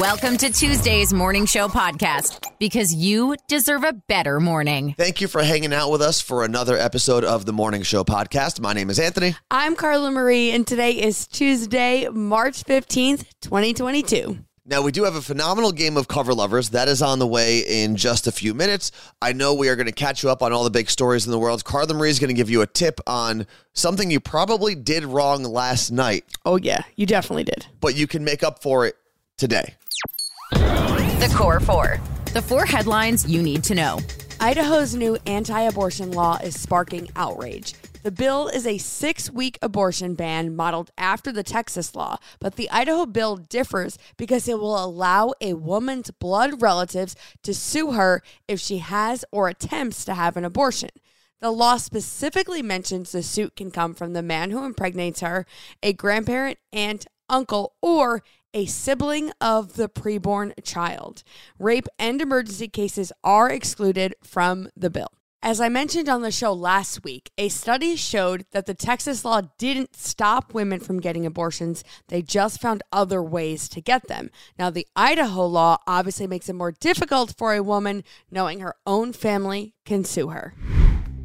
Welcome to Tuesday's Morning Show podcast because you deserve a better morning. Thank you for hanging out with us for another episode of the Morning Show podcast. My name is Anthony. I'm Carla Marie, and today is Tuesday, March 15th, 2022. Now, we do have a phenomenal game of cover lovers. That is on the way in just a few minutes. I know we are going to catch you up on all the big stories in the world. Carla Marie is going to give you a tip on something you probably did wrong last night, Oh, yeah, you definitely did. but you can make up for it today. The Core Four. The four headlines you need to know. Idaho's new anti abortion law is sparking outrage. The bill is a six week abortion ban modeled after the Texas law, but the Idaho bill differs because it will allow a woman's blood relatives to sue her if she has or attempts to have an abortion. The law specifically mentions the suit can come from the man who impregnates her, a grandparent, aunt, uncle, or a sibling of the preborn child. Rape and emergency cases are excluded from the bill. As I mentioned on the show last week, a study showed that the Texas law didn't stop women from getting abortions, they just found other ways to get them. Now, the Idaho law obviously makes it more difficult for a woman knowing her own family can sue her.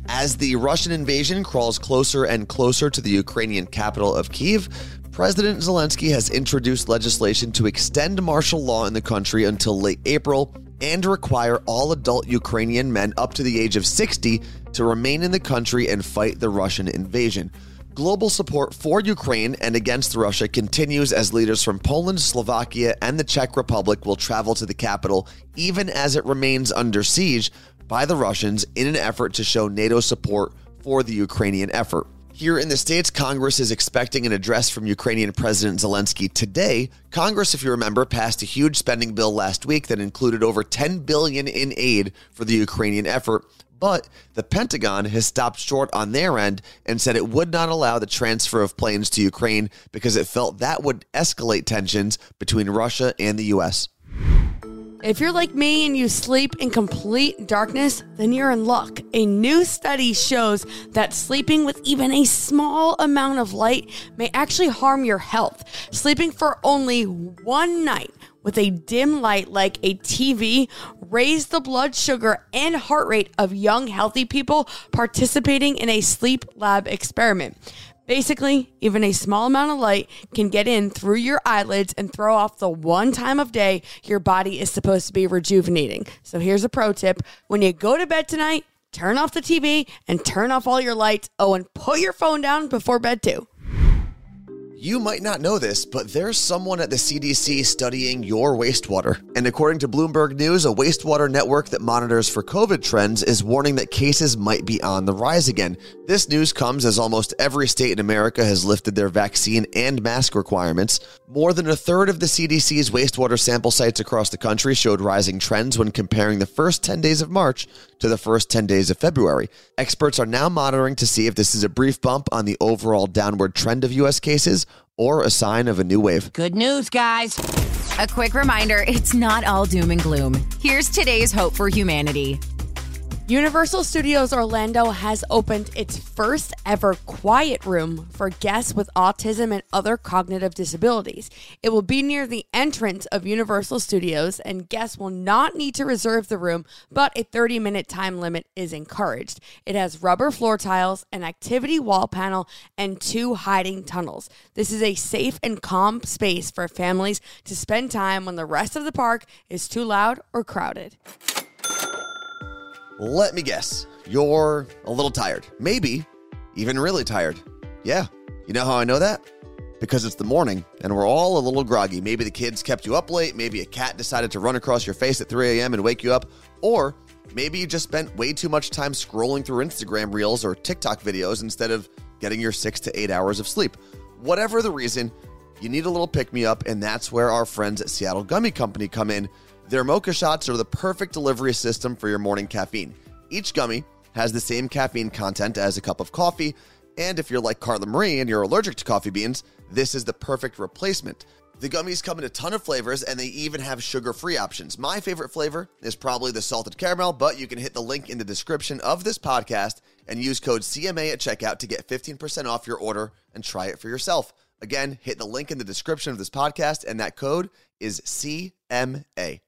As the Russian invasion crawls closer and closer to the Ukrainian capital of Kiev, President Zelensky has introduced legislation to extend martial law in the country until late April and require all adult Ukrainian men up to the age of 60 to remain in the country and fight the Russian invasion. Global support for Ukraine and against Russia continues as leaders from Poland, Slovakia, and the Czech Republic will travel to the capital, even as it remains under siege by the Russians in an effort to show NATO support for the Ukrainian effort. Here in the States, Congress is expecting an address from Ukrainian President Zelensky today. Congress, if you remember, passed a huge spending bill last week that included over 10 billion in aid for the Ukrainian effort. But the Pentagon has stopped short on their end and said it would not allow the transfer of planes to Ukraine because it felt that would escalate tensions between Russia and the US. If you're like me and you sleep in complete darkness, then you're in luck. A new study shows that sleeping with even a small amount of light may actually harm your health. Sleeping for only one night with a dim light like a TV raised the blood sugar and heart rate of young, healthy people participating in a sleep lab experiment. Basically, even a small amount of light can get in through your eyelids and throw off the one time of day your body is supposed to be rejuvenating. So here's a pro tip when you go to bed tonight, turn off the TV and turn off all your lights. Oh, and put your phone down before bed too. You might not know this, but there's someone at the CDC studying your wastewater. And according to Bloomberg News, a wastewater network that monitors for COVID trends is warning that cases might be on the rise again. This news comes as almost every state in America has lifted their vaccine and mask requirements. More than a third of the CDC's wastewater sample sites across the country showed rising trends when comparing the first 10 days of March to the first 10 days of February. Experts are now monitoring to see if this is a brief bump on the overall downward trend of U.S. cases or a sign of a new wave. Good news, guys. A quick reminder it's not all doom and gloom. Here's today's hope for humanity. Universal Studios Orlando has opened its first ever quiet room for guests with autism and other cognitive disabilities. It will be near the entrance of Universal Studios, and guests will not need to reserve the room, but a 30 minute time limit is encouraged. It has rubber floor tiles, an activity wall panel, and two hiding tunnels. This is a safe and calm space for families to spend time when the rest of the park is too loud or crowded. Let me guess, you're a little tired. Maybe even really tired. Yeah. You know how I know that? Because it's the morning and we're all a little groggy. Maybe the kids kept you up late. Maybe a cat decided to run across your face at 3 a.m. and wake you up. Or maybe you just spent way too much time scrolling through Instagram reels or TikTok videos instead of getting your six to eight hours of sleep. Whatever the reason, you need a little pick me up, and that's where our friends at Seattle Gummy Company come in. Their mocha shots are the perfect delivery system for your morning caffeine. Each gummy has the same caffeine content as a cup of coffee, and if you're like Carla Marie and you're allergic to coffee beans, this is the perfect replacement. The gummies come in a ton of flavors and they even have sugar free options. My favorite flavor is probably the salted caramel, but you can hit the link in the description of this podcast and use code CMA at checkout to get 15% off your order and try it for yourself. Again, hit the link in the description of this podcast, and that code is CMA.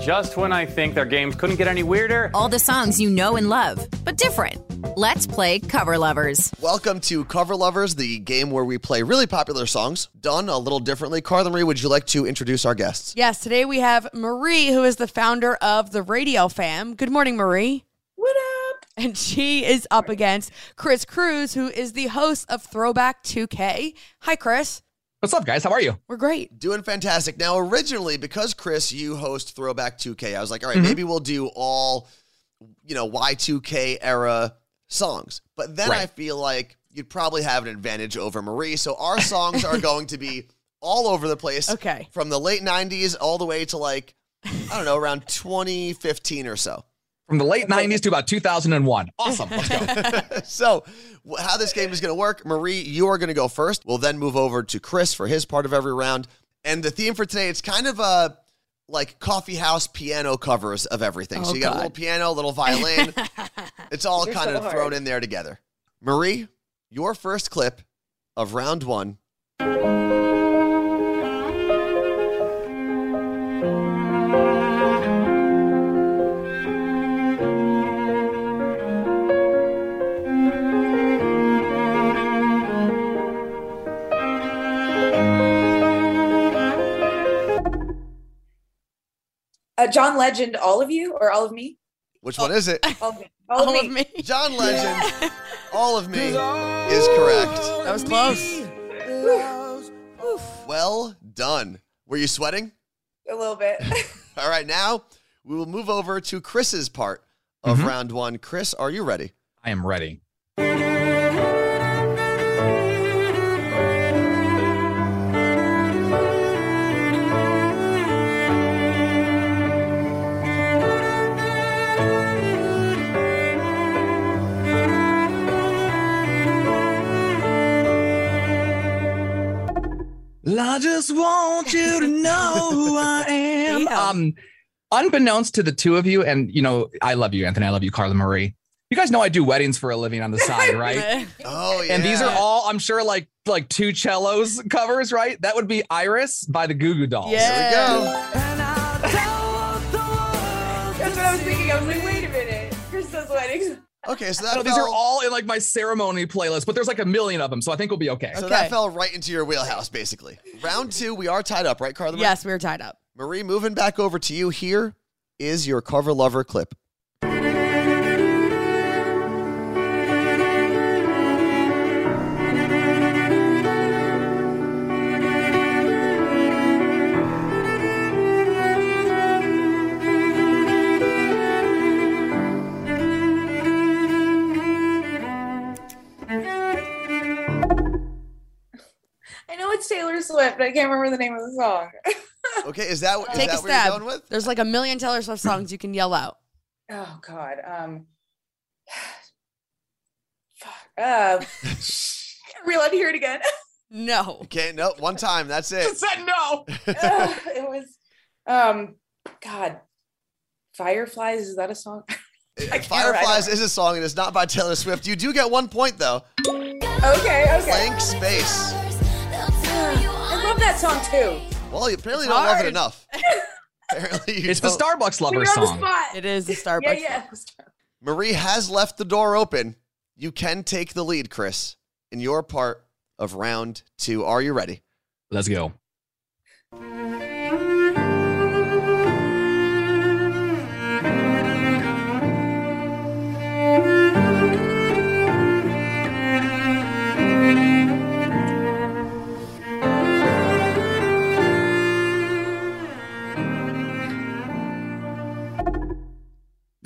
Just when I think their games couldn't get any weirder. All the songs you know and love, but different. Let's play Cover Lovers. Welcome to Cover Lovers, the game where we play really popular songs done a little differently. Carla Marie, would you like to introduce our guests? Yes, today we have Marie, who is the founder of the Radio Fam. Good morning, Marie. What up? And she is up against Chris Cruz, who is the host of Throwback 2K. Hi, Chris. What's up, guys? How are you? We're great. Doing fantastic. Now, originally, because Chris, you host Throwback 2K, I was like, all right, Mhm. maybe we'll do all, you know, Y2K era songs. But then I feel like you'd probably have an advantage over Marie. So our songs are going to be all over the place. Okay. From the late 90s all the way to like, I don't know, around 2015 or so. From the late 90s to about 2001. Awesome. Let's go. so, how this game is going to work, Marie, you are going to go first. We'll then move over to Chris for his part of every round. And the theme for today, it's kind of a like coffee house piano covers of everything. so Oh, you got a little piano, a little violin. it's all You're kind so of hard. thrown in there together. Marie, your first clip of round one. Uh, John Legend, all of you or all of me? Which one is it? All of me. All, All of me. John Legend, All of Me is correct. That was close. Well done. Were you sweating? A little bit. All right, now we will move over to Chris's part of Mhm. round one. Chris, are you ready? I am ready. I just want you to know who I am. Damn. Um, unbeknownst to the two of you, and you know, I love you, Anthony. I love you, Carla Marie. You guys know I do weddings for a living on the side, right? Oh, yeah. And these are all, I'm sure, like like two cellos covers, right? That would be Iris by the Goo Goo Dolls. Yeah. Here we go. That's what I was thinking. I was like, wait a minute. Chris's weddings. Okay, so No, that these are all in like my ceremony playlist, but there's like a million of them, so I think we'll be okay. so Okay. that fell right into your wheelhouse, basically. Round two, we are tied up, right, Carla? yes, we are tied up. Marie, moving back over to you. Here is your cover lover clip. Swift, but I can't remember the name of the song. Okay, is that, is Take that a what you're stab. going with? There's like a million Taylor Swift songs you can yell out. oh God. Um. Fuck. Uh, are we allowed to hear it again? No. Okay, no, one time. That's it. said no. Ugh, it was. Um. God. Fireflies. Is that a song? Fireflies is a song, and it's not by Taylor Swift. You do get one point, though. Okay. Okay. Blank space. I love that song too. Well, you apparently It's don't love it enough. apparently, you It's the don't. Starbucks Put me lover on the song. spot. It is the Starbucks. Yeah. Yeah. Marie has left the door open. You can take the lead, Chris, in your part of round two. Are you ready? Let's go.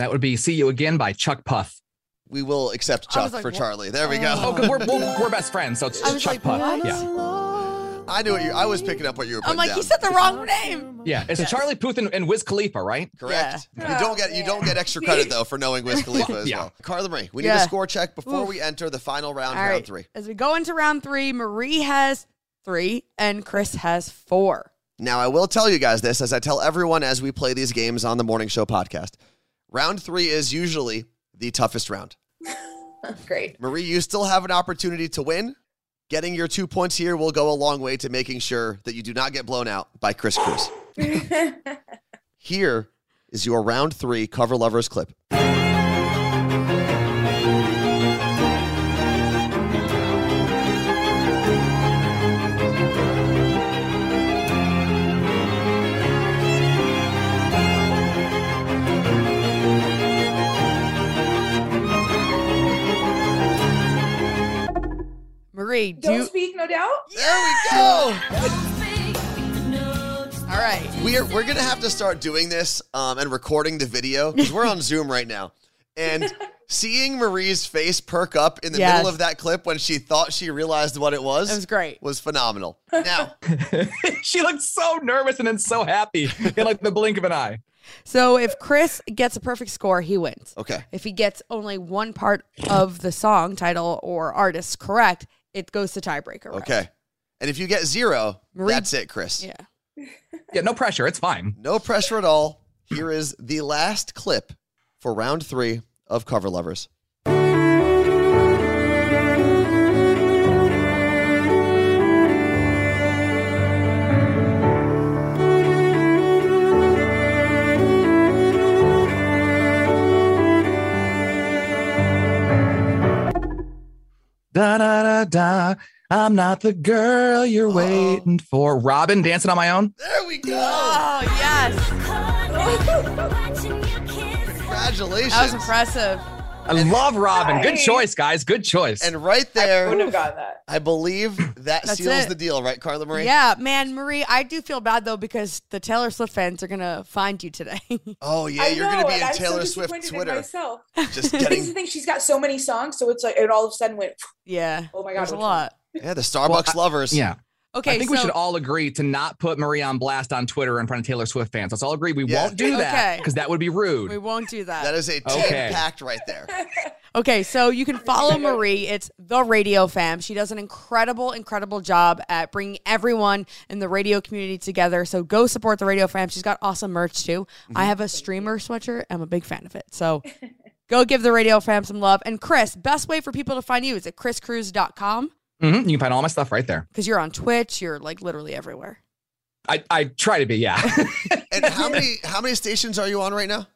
That would be "See You Again" by Chuck Puff. We will accept Chuck like, for what? Charlie. There we Oh, oh go. because we're, we're we're best friends, so it's I Chuck like, Puff. what? Yeah, I knew what you. I was picking up what you were putting I'm like, down. you said the wrong name. yeah. It's Charlie Puth and, and Wiz Khalifa, right? Correct. Yeah. You don't get you don't get extra credit though for knowing Wiz Khalifa as Yeah. well. Carla Marie, we need a score check before Oof. we enter the final round, All round right. three. As we go into round three, Marie has three and Chris has four. Now, I will tell you guys this as I tell everyone as we play these games on the Morning Show podcast. Round three is usually the toughest round. Great. Marie, you still have an opportunity to win, Getting your two points here will go a long way to making sure that you do not get blown out by Chris Cruz. Here is your round three cover lovers clip. Marie, do Don't you, speak, no doubt. There we go. all right. We're we're gonna have to start doing this um, and recording the video because we're on Zoom right now. And seeing Marie's face perk up in the Yes. middle of that clip when she thought she realized what it was, It was great. was phenomenal. Now, she looked so nervous and then so happy in like the blink of an eye. So if Chris gets a perfect score, he wins. okay, If he gets only one part of the song title or artist correct, it goes to tiebreaker. round. okay. And if you get zero, Marie- that's it, Chris. Yeah. Yeah, no pressure. It's fine. No pressure at all. Here is the last clip for round three of Cover Lovers. Da da da da. I'm not the girl you're waiting for. Robyn dancing on my own. There we go. Oh yes, Congratulations. that was impressive. I love Robyn. Good choice, guys. Good choice. And right I wouldn't there, have gotten that. I believe that seals it. the deal, right, Carla Marie? Yeah, man, Marie, I do feel bad though because the Taylor Swift fans are gonna find you today. Oh yeah, I you're know, gonna be and in I'm so Taylor Swift disappointed in Twitter, myself. just The thing's getting the thing, she's got so many songs, so it's like it all of a sudden went. yeah. Oh my God, there's a which one? lot. yeah the Starbucks lovers. yeah. Okay, I think so we should all agree to not put Marie on blast on Twitter in front of Taylor Swift fans. Let's all agree we Yeah. won't do that Okay. because that would be rude. we won't do that. that is a team Okay. pact right there. Okay, so you can follow Marie. It's the Radio Fam. She does an incredible, incredible job at bringing everyone in the radio community together. So go support the Radio Fam. She's got awesome merch too. Mm-hmm. I have a streamer sweatshirt. I'm a big fan of it. So go give the Radio Fam some love. And Chris, best way for people to find you is at chriscruise.com Mhm. You can find all my stuff right there. because you're on Twitch. You're like literally everywhere. I, I try to be, yeah. And how many how many stations are you on right now?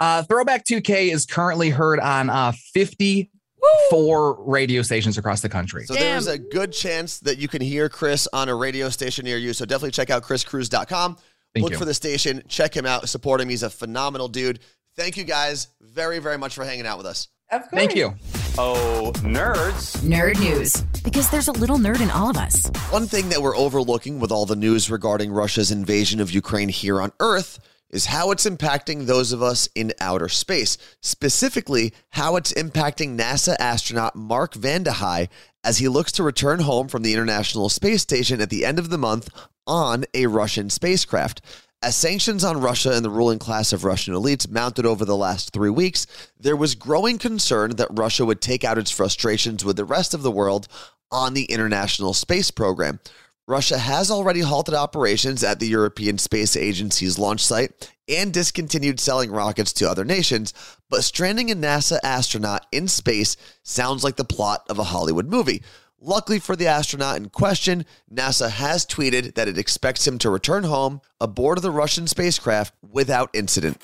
uh, Throwback 2K is currently heard on uh, 54 radio stations across the country. So Damn. there's a good chance that you can hear Chris on a radio station near you. So definitely check out chriscruise.com. Thank Look you. for the station, check him out, support him. He's a phenomenal dude. Thank you guys very, very much for hanging out with us. Of course. Thank you. Oh, nerds. Nerd news. Because there's a little nerd in all of us. One thing that we're overlooking with all the news regarding Russia's invasion of Ukraine here on Earth is how it's impacting those of us in outer space. Specifically, how it's impacting NASA astronaut Mark Vande Hei as he looks to return home from the International Space Station at the end of the month on a Russian spacecraft. As sanctions on Russia and the ruling class of Russian elites mounted over the last three weeks, there was growing concern that Russia would take out its frustrations with the rest of the world on the International Space Program. Russia has already halted operations at the European Space Agency's launch site and discontinued selling rockets to other nations, but stranding a NASA astronaut in space sounds like the plot of a Hollywood movie. Luckily for the astronaut in question, NASA has tweeted that it expects him to return home aboard the Russian spacecraft without incident.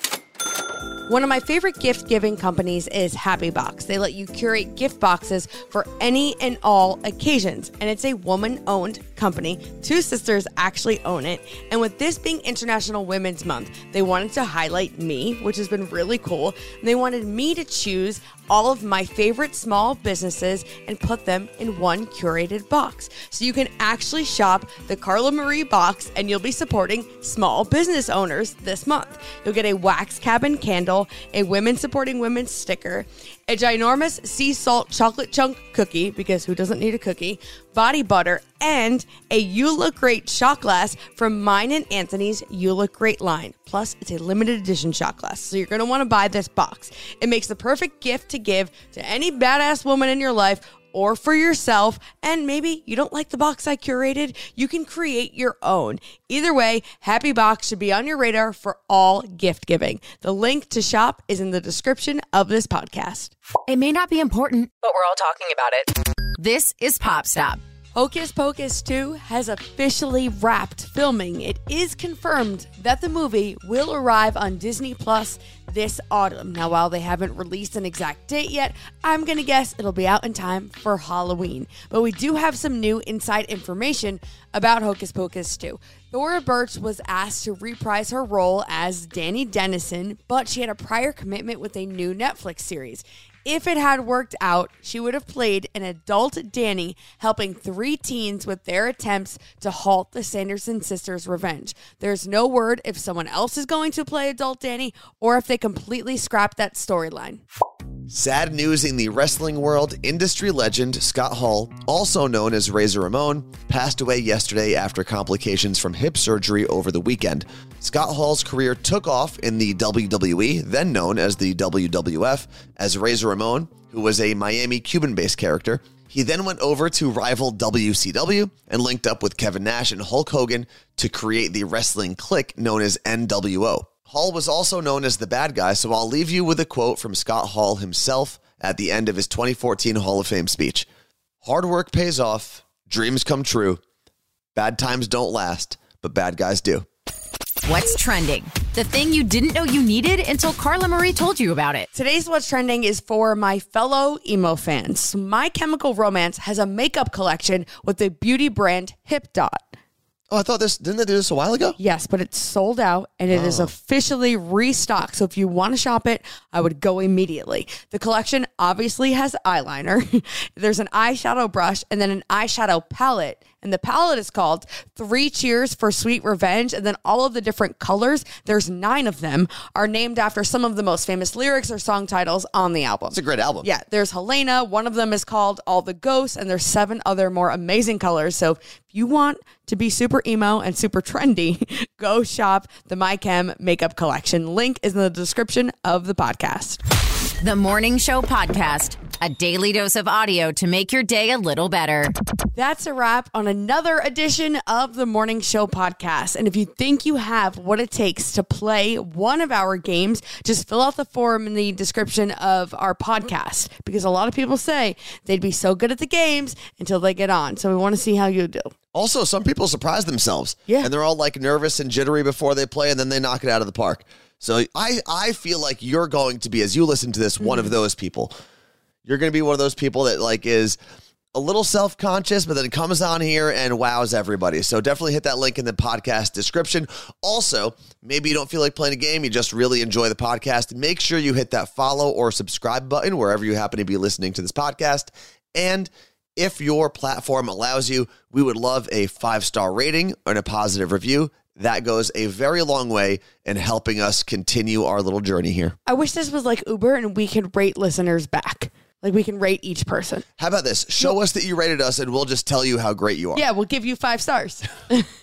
One of my favorite gift giving companies is Happy Box. They let you curate gift boxes for any and all occasions, and it's a woman owned company. Two sisters actually own it. And with this being International Women's Month, they wanted to highlight me, which has been really cool. And they wanted me to choose all of my favorite small businesses and put them in one curated box. So you can actually shop the Carla Marie box and you'll be supporting small business owners this month. You'll get a wax cabin candle, a women supporting women sticker, a ginormous sea salt chocolate chunk cookie, because who doesn't need a cookie, body butter, and a You Look Great shot glass from mine and Anthony's You Look Great line. Plus, it's a limited edition shot glass, so you're going to want to buy this box. It makes the perfect gift to give to any badass woman in your life or for yourself. And maybe you don't like the box I curated, you can create your own. Either way, Happy Box should be on your radar for all gift giving. The link to shop is in the description of this podcast. It may not be important, but we're all talking about it. This is Pop Stop. Hocus Pocus 2 has officially wrapped filming. It is confirmed that the movie will arrive on Disney Plus this autumn. Now, while they haven't released an exact date yet, I'm going to guess it'll be out in time for Halloween. But we do have some new inside information about Hocus Pocus 2. Thora Birch was asked to reprise her role as Dani Dennison, but she had a prior commitment with a new Netflix series. If it had worked out, she would have played an adult Dani helping three teens with their attempts to halt the Sanderson sisters' revenge. There's no word if someone else is going to play adult Dani or if they completely scrapped that storyline. Sad news in the wrestling world. Industry legend Scott Hall, also known as Razor Ramon, passed away yesterday after complications from hip surgery over the weekend. Scott Hall's career took off in the WWE, then known as the WWF, as Razor Ramon, who was a Miami Cuban based character. He then went over to rival WCW and linked up with Kevin Nash and Hulk Hogan to create the wrestling clique known as NWO. Hall was also known as the bad guy, so I'll leave you with a quote from Scott Hall himself at the end of his 2014 Hall of Fame speech. Hard work pays off, dreams come true. Bad times don't last, but bad guys do. What's trending? The thing you didn't know you needed until Carla Marie told you about it. Today's What's Trending is for my fellow emo fans. My Chemical Romance has a makeup collection with the beauty brand HipDot. Oh, I thought this, didn't they do this a while ago? Yes, but it's sold out and it is oh. officially restocked. So if you want to shop it, I would go immediately. The collection obviously has eyeliner, there's an eyeshadow brush, and then an eyeshadow palette. And the palette is called Three Cheers for Sweet Revenge. And then all of the different colors, there's nine of them, are named after some of the most famous lyrics or song titles on the album. It's a great album. Yeah, there's Helena. One of them is called All the Ghosts, and there's seven other more amazing colors. So if you want to be super emo and super trendy, go shop the MyChem makeup collection. Link is in the description of the podcast. The Morning Show Podcast, a daily dose of audio to make your day a little better. That's a wrap on another edition of the Morning Show podcast. And if you think you have what it takes to play one of our games, just fill out the form in the description of our podcast because a lot of people say they'd be so good at the games until they get on. So we want to see how you do. Also, some people surprise themselves. Yeah. And they're all like nervous and jittery before they play, and then they knock it out of the park. So I, I feel like you're going to be, as you listen to this, one of mm-hmm. those people. You're going to be one of those people that like is a little self-conscious, but then comes on here and wows everybody. So definitely hit that link in the podcast description. Also, maybe you don't feel like playing a game, you just really enjoy the podcast. Make sure you hit that follow or subscribe button wherever you happen to be listening to this podcast. And if your platform allows you, we would love a five-star rating and a positive review. That goes a very long way in helping us continue our little journey here. I wish this was like Uber and we could rate listeners back. Like we can rate each person. How about this? Show us that you rated us, and we'll just tell you how great you are. Yeah, we'll give you five stars.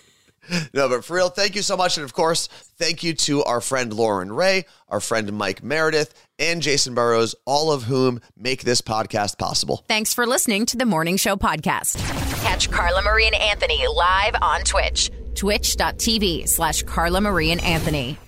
No, but for real, thank you so much. And of course, thank you to our friend Lauren Ray, our friend Mike Meredith, and Jason Burrows, all of whom make this podcast possible. Thanks for listening to the Morning Show Podcast. Catch Carla Marie and Anthony live on Twitch, twitch.tv slash Carla Marie and Anthony.